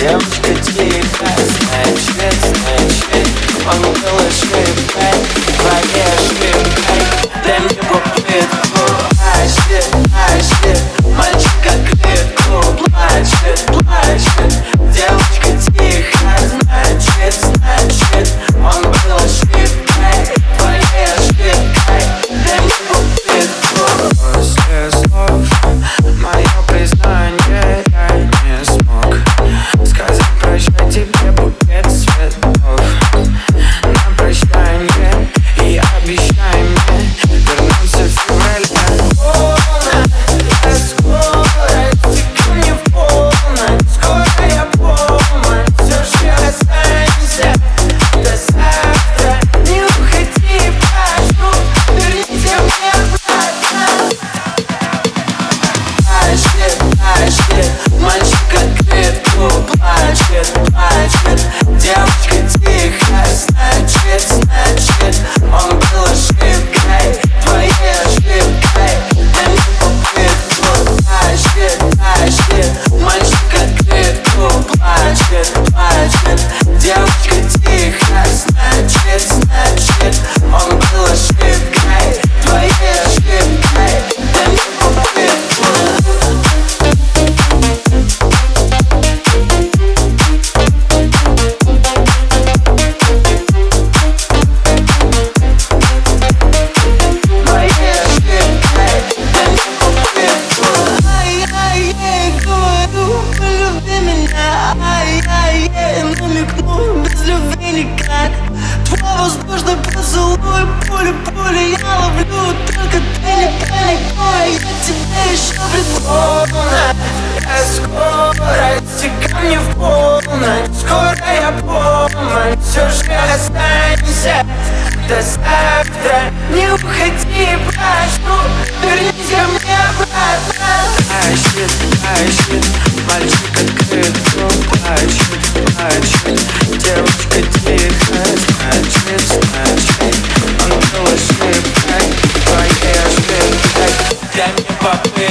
Yeah. пули, пули Я ловлю только ты не Ой, я тебе еще приду Я скоро, стекай мне в полночь я помощь, все же останься До завтра. Не уходи, прошу Вернись ко мне обратно. I shit, мальчик открыт, I papel.